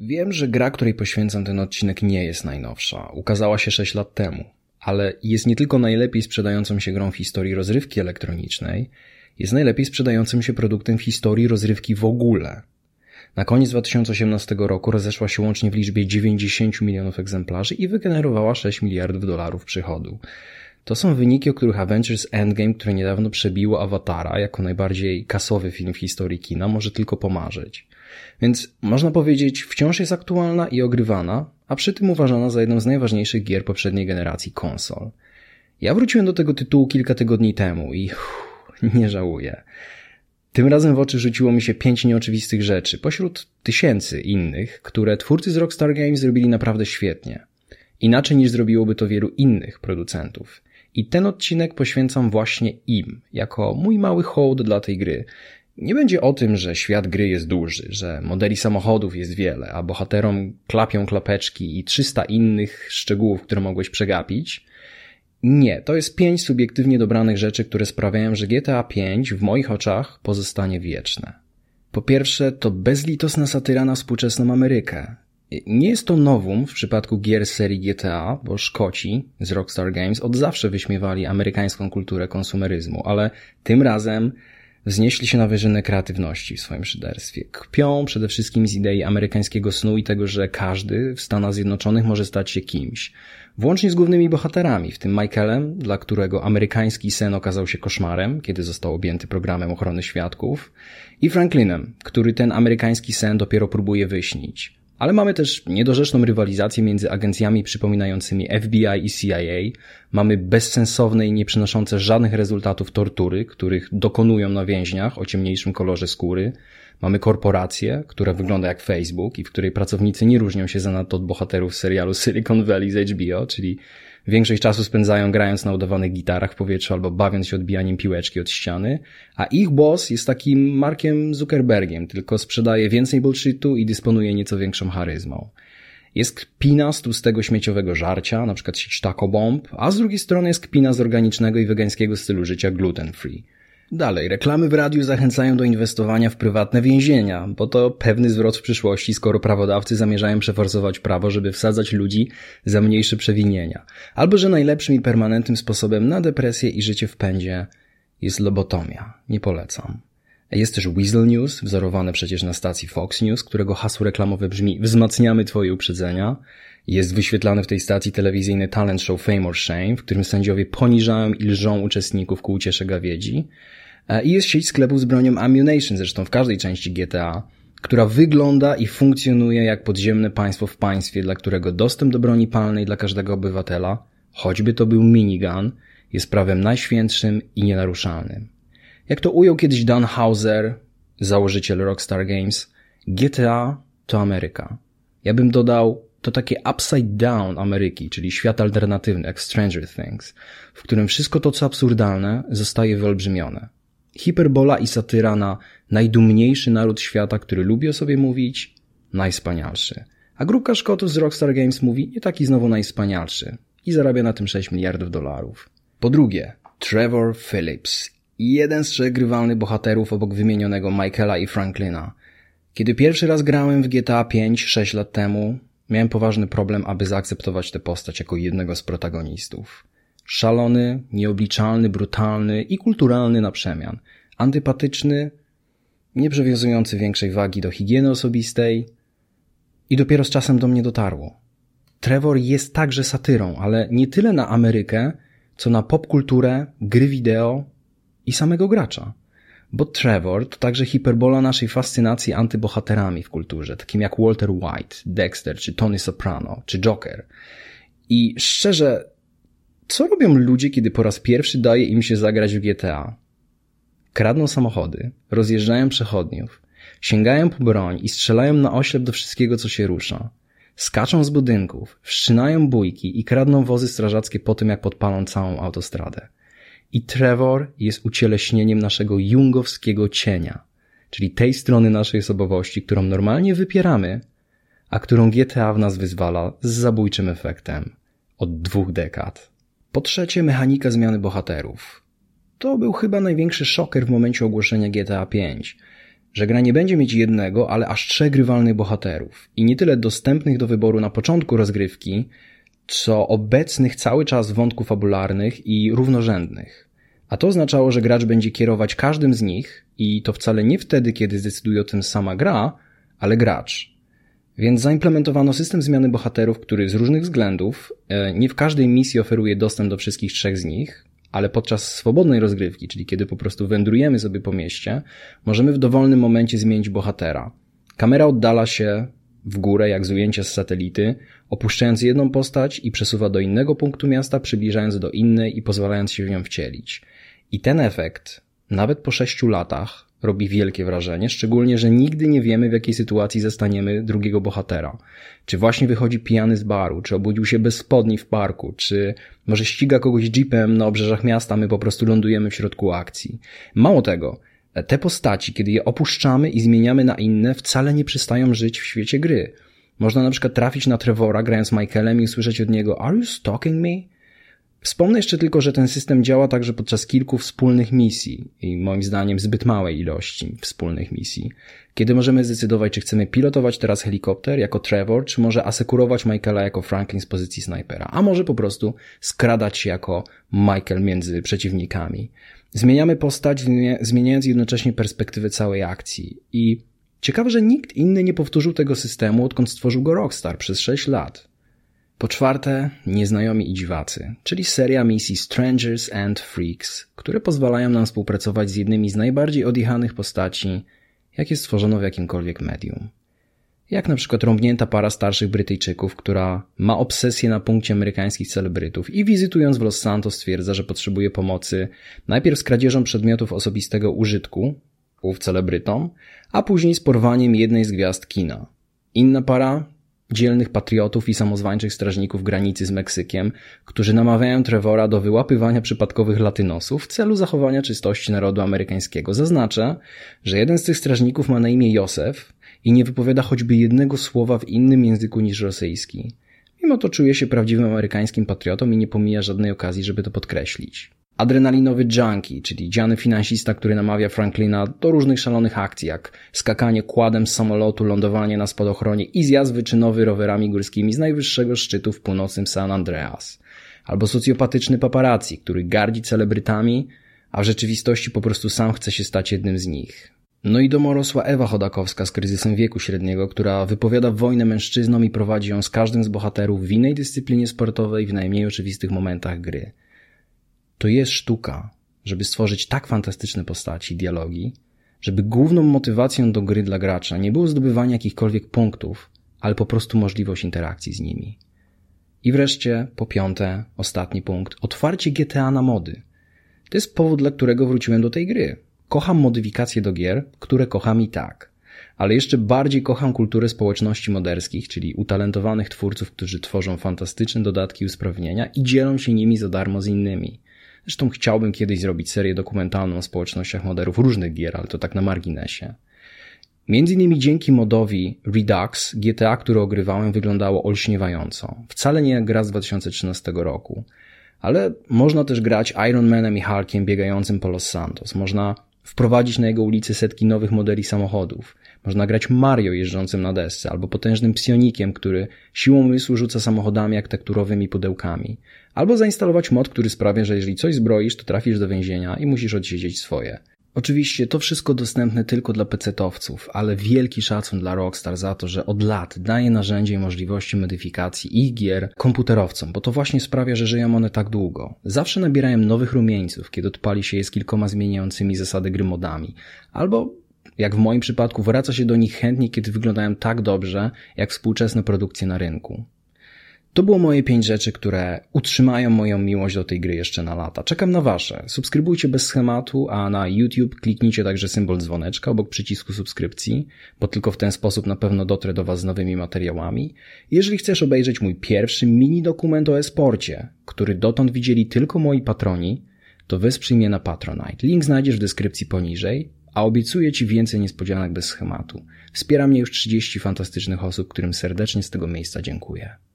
Wiem, że gra, której poświęcam ten odcinek, nie jest najnowsza. Ukazała się 6 lat temu, ale jest nie tylko najlepiej sprzedającą się grą w historii rozrywki elektronicznej, jest najlepiej sprzedającym się produktem w historii rozrywki w ogóle. Na koniec 2018 roku rozeszła się łącznie w liczbie 90 milionów egzemplarzy i wygenerowała 6 miliardów dolarów przychodu. To są wyniki, o których Avengers Endgame, które niedawno przebiło Awatara jako najbardziej kasowy film w historii kina, może tylko pomarzyć. Więc można powiedzieć, wciąż jest aktualna i ogrywana, a przy tym uważana za jedną z najważniejszych gier poprzedniej generacji konsol. Ja wróciłem do tego tytułu kilka tygodni temu i uff, nie żałuję. Tym razem w oczy rzuciło mi się pięć nieoczywistych rzeczy, pośród tysięcy innych, które twórcy z Rockstar Games zrobili naprawdę świetnie. Inaczej niż zrobiłoby to wielu innych producentów. I ten odcinek poświęcam właśnie im, jako mój mały hołd dla tej gry. Nie będzie o tym, że świat gry jest duży, że modeli samochodów jest wiele, a bohaterom klapią klapeczki i 300 innych szczegółów, które mogłeś przegapić. Nie, to jest pięć subiektywnie dobranych rzeczy, które sprawiają, że GTA 5 w moich oczach pozostanie wieczne. Po pierwsze, to bezlitosna satyra na współczesną Amerykę. Nie jest to nowum w przypadku gier serii GTA, bo Szkoci z Rockstar Games od zawsze wyśmiewali amerykańską kulturę konsumeryzmu, ale tym razem wznieśli się na wyżynę kreatywności w swoim szyderstwie. Kpią przede wszystkim z idei amerykańskiego snu i tego, że każdy w Stanach Zjednoczonych może stać się kimś. Włącznie z głównymi bohaterami, w tym Michaelem, dla którego amerykański sen okazał się koszmarem, kiedy został objęty programem ochrony świadków, i Franklinem, który ten amerykański sen dopiero próbuje wyśnić. Ale mamy też niedorzeczną rywalizację między agencjami przypominającymi FBI i CIA. Mamy bezsensowne i nie przynoszące żadnych rezultatów tortury, których dokonują na więźniach o ciemniejszym kolorze skóry. Mamy korporację, która wygląda jak Facebook i w której pracownicy nie różnią się zanadto od bohaterów serialu Silicon Valley z HBO, czyli Większość czasu spędzają grając na udawanych gitarach w powietrzu albo bawiąc się odbijaniem piłeczki od ściany, a ich boss jest takim Markiem Zuckerbergiem, tylko sprzedaje więcej bullshitu i dysponuje nieco większą charyzmą. Jest kpina z tłustego śmieciowego żarcia, na przykład Taco Bomb, a z drugiej strony jest kpina z organicznego i wegańskiego stylu życia gluten free. Dalej, reklamy w radiu zachęcają do inwestowania w prywatne więzienia, bo to pewny zwrot w przyszłości, skoro prawodawcy zamierzają przeforsować prawo, żeby wsadzać ludzi za mniejsze przewinienia. Albo że najlepszym i permanentnym sposobem na depresję i życie w pędzie jest lobotomia. Nie polecam. Jest też Weasel News, wzorowane przecież na stacji Fox News, którego hasło reklamowe brzmi Wzmacniamy Twoje uprzedzenia. Jest wyświetlany w tej stacji telewizyjny talent show Fame or Shame, w którym sędziowie poniżają i lżą uczestników ku uciesze gawiedzi. E, I jest sieć sklepów z bronią Ammunition, zresztą w każdej części GTA, która wygląda i funkcjonuje jak podziemne państwo w państwie, dla którego dostęp do broni palnej dla każdego obywatela, choćby to był minigun, jest prawem najświętszym i nienaruszalnym. Jak to ujął kiedyś Dan Hauser, założyciel Rockstar Games, GTA to Ameryka. Ja bym dodał, to takie upside down Ameryki, czyli świat alternatywny, jak Stranger Things, w którym wszystko to, co absurdalne, zostaje wyolbrzymione. Hiperbola i satyra na najdumniejszy naród świata, który lubi o sobie mówić, najspanialszy. A grupka Szkotów z Rockstar Games mówi, nie taki znowu najspanialszy. I zarabia na tym 6 miliardów dolarów. Po drugie, Trevor Phillips. Jeden z trzech grywalnych bohaterów obok wymienionego Michaela i Franklina. Kiedy pierwszy raz grałem w GTA 5 6 lat temu, miałem poważny problem, aby zaakceptować tę postać jako jednego z protagonistów. Szalony, nieobliczalny, brutalny i kulturalny na przemian. Antypatyczny, nie przywiązujący większej wagi do higieny osobistej i dopiero z czasem do mnie dotarło. Trevor jest także satyrą, ale nie tyle na Amerykę, co na popkulturę, gry wideo i samego gracza. Bo Trevor to także hiperbola naszej fascynacji antybohaterami w kulturze, takim jak Walter White, Dexter, czy Tony Soprano, czy Joker. I szczerze, co robią ludzie, kiedy po raz pierwszy daje im się zagrać w GTA? Kradną samochody, rozjeżdżają przechodniów, sięgają po broń i strzelają na oślep do wszystkiego, co się rusza. Skaczą z budynków, wszczynają bójki i kradną wozy strażackie po tym, jak podpalą całą autostradę. I Trevor jest ucieleśnieniem naszego jungowskiego cienia, czyli tej strony naszej osobowości, którą normalnie wypieramy, a którą GTA w nas wyzwala z zabójczym efektem od dwóch dekad. Po trzecie, mechanika zmiany bohaterów. To był chyba największy szoker w momencie ogłoszenia GTA V. że gra nie będzie mieć jednego, ale aż trzech grywalnych bohaterów i nie tyle dostępnych do wyboru na początku rozgrywki, co obecnych cały czas wątków fabularnych i równorzędnych. A to oznaczało, że gracz będzie kierować każdym z nich i to wcale nie wtedy, kiedy zdecyduje o tym sama gra, ale gracz. Więc zaimplementowano system zmiany bohaterów, który z różnych względów e, nie w każdej misji oferuje dostęp do wszystkich trzech z nich, ale podczas swobodnej rozgrywki, czyli kiedy po prostu wędrujemy sobie po mieście, możemy w dowolnym momencie zmienić bohatera. Kamera oddala się w górę jak z ujęcia z satelity, opuszczając jedną postać i przesuwa do innego punktu miasta, przybliżając do innej i pozwalając się w nią wcielić. I ten efekt, nawet po sześciu latach, robi wielkie wrażenie, szczególnie, że nigdy nie wiemy, w jakiej sytuacji zastaniemy drugiego bohatera. Czy właśnie wychodzi pijany z baru, czy obudził się bez spodni w parku, czy może ściga kogoś jeepem na obrzeżach miasta, my po prostu lądujemy w środku akcji. Mało tego, te postaci, kiedy je opuszczamy i zmieniamy na inne, wcale nie przestają żyć w świecie gry. Można na przykład trafić na Trevora grając Michaelem i usłyszeć od niego Are you stalking me? Wspomnę jeszcze tylko, że ten system działa także podczas kilku wspólnych misji i moim zdaniem zbyt małej ilości wspólnych misji, kiedy możemy zdecydować, czy chcemy pilotować teraz helikopter jako Trevor, czy może asekurować Michaela jako Franklin z pozycji snajpera, a może po prostu skradać się jako Michael między przeciwnikami. Zmieniamy postać, zmieniając jednocześnie perspektywę całej akcji i ciekawe, że nikt inny nie powtórzył tego systemu, odkąd stworzył go Rockstar przez 6 lat. Po czwarte, Nieznajomi i Dziwacy, czyli seria misji Strangers and Freaks, które pozwalają nam współpracować z jednymi z najbardziej odjechanych postaci, jakie stworzono w jakimkolwiek medium. Jak na przykład rąbnięta para starszych Brytyjczyków, która ma obsesję na punkcie amerykańskich celebrytów i wizytując w Los Santos stwierdza, że potrzebuje pomocy najpierw z kradzieżą przedmiotów osobistego użytku, ów celebrytom, a później z porwaniem jednej z gwiazd kina. Inna para dzielnych patriotów i samozwańczych strażników granicy z Meksykiem, którzy namawiają Trevora do wyłapywania przypadkowych latynosów w celu zachowania czystości narodu amerykańskiego. Zaznaczę, że jeden z tych strażników ma na imię Józef i nie wypowiada choćby jednego słowa w innym języku niż rosyjski. Mimo to czuje się prawdziwym amerykańskim patriotą i nie pomija żadnej okazji, żeby to podkreślić. Adrenalinowy junkie, czyli dziany finansista, który namawia Franklina do różnych szalonych akcji, jak skakanie kładem z samolotu, lądowanie na spadochronie i zjazd wyczynowy rowerami górskimi z najwyższego szczytu w północnym San Andreas. Albo socjopatyczny paparazzi, który gardzi celebrytami, a w rzeczywistości po prostu sam chce się stać jednym z nich. No i domorosła Ewa Chodakowska z kryzysem wieku średniego, która wypowiada wojnę mężczyznom i prowadzi ją z każdym z bohaterów w innej dyscyplinie sportowej w najmniej oczywistych momentach gry. To jest sztuka, żeby stworzyć tak fantastyczne postaci dialogi, żeby główną motywacją do gry dla gracza nie było zdobywanie jakichkolwiek punktów, ale po prostu możliwość interakcji z nimi. I wreszcie, po piąte, ostatni punkt, otwarcie GTA na mody. To jest powód, dla którego wróciłem do tej gry. Kocham modyfikacje do gier, które kocham i tak. Ale jeszcze bardziej kocham kulturę społeczności moderskich, czyli utalentowanych twórców, którzy tworzą fantastyczne dodatki i usprawnienia i dzielą się nimi za darmo z innymi. Zresztą chciałbym kiedyś zrobić serię dokumentalną o społecznościach moderów różnych gier, ale to tak na marginesie. Między innymi dzięki modowi Redux GTA, które ogrywałem, wyglądało olśniewająco. Wcale nie jak gra z 2013 roku. Ale można też grać Iron Manem i Hulkiem biegającym po Los Santos. Można wprowadzić na jego ulicy setki nowych modeli samochodów. Można grać Mario jeżdżącym na desce, albo potężnym psionikiem, który siłą umysłu rzuca samochodami jak tekturowymi pudełkami. Albo zainstalować mod, który sprawia, że jeżeli coś zbroisz, to trafisz do więzienia i musisz odsiedzieć swoje. Oczywiście to wszystko dostępne tylko dla pecetowców, ale wielki szacun dla Rockstar za to, że od lat daje narzędzie i możliwości modyfikacji ich gier komputerowcom, bo to właśnie sprawia, że żyją one tak długo. Zawsze nabierają nowych rumieńców, kiedy odpali się je z kilkoma zmieniającymi zasady gry modami, albo jak w moim przypadku wraca się do nich chętnie, kiedy wyglądają tak dobrze, jak współczesne produkcje na rynku. To było moje pięć rzeczy, które utrzymają moją miłość do tej gry jeszcze na lata. Czekam na wasze. Subskrybujcie bez schematu, a na YouTube kliknijcie także symbol dzwoneczka obok przycisku subskrypcji, bo tylko w ten sposób na pewno dotrę do was z nowymi materiałami. Jeżeli chcesz obejrzeć mój pierwszy mini dokument o esporcie, który dotąd widzieli tylko moi patroni, to wesprzyj mnie na Patronite. Link znajdziesz w deskrypcji poniżej, a obiecuję Ci więcej niespodzianek bez schematu. Wspiera mnie już 30 fantastycznych osób, którym serdecznie z tego miejsca dziękuję.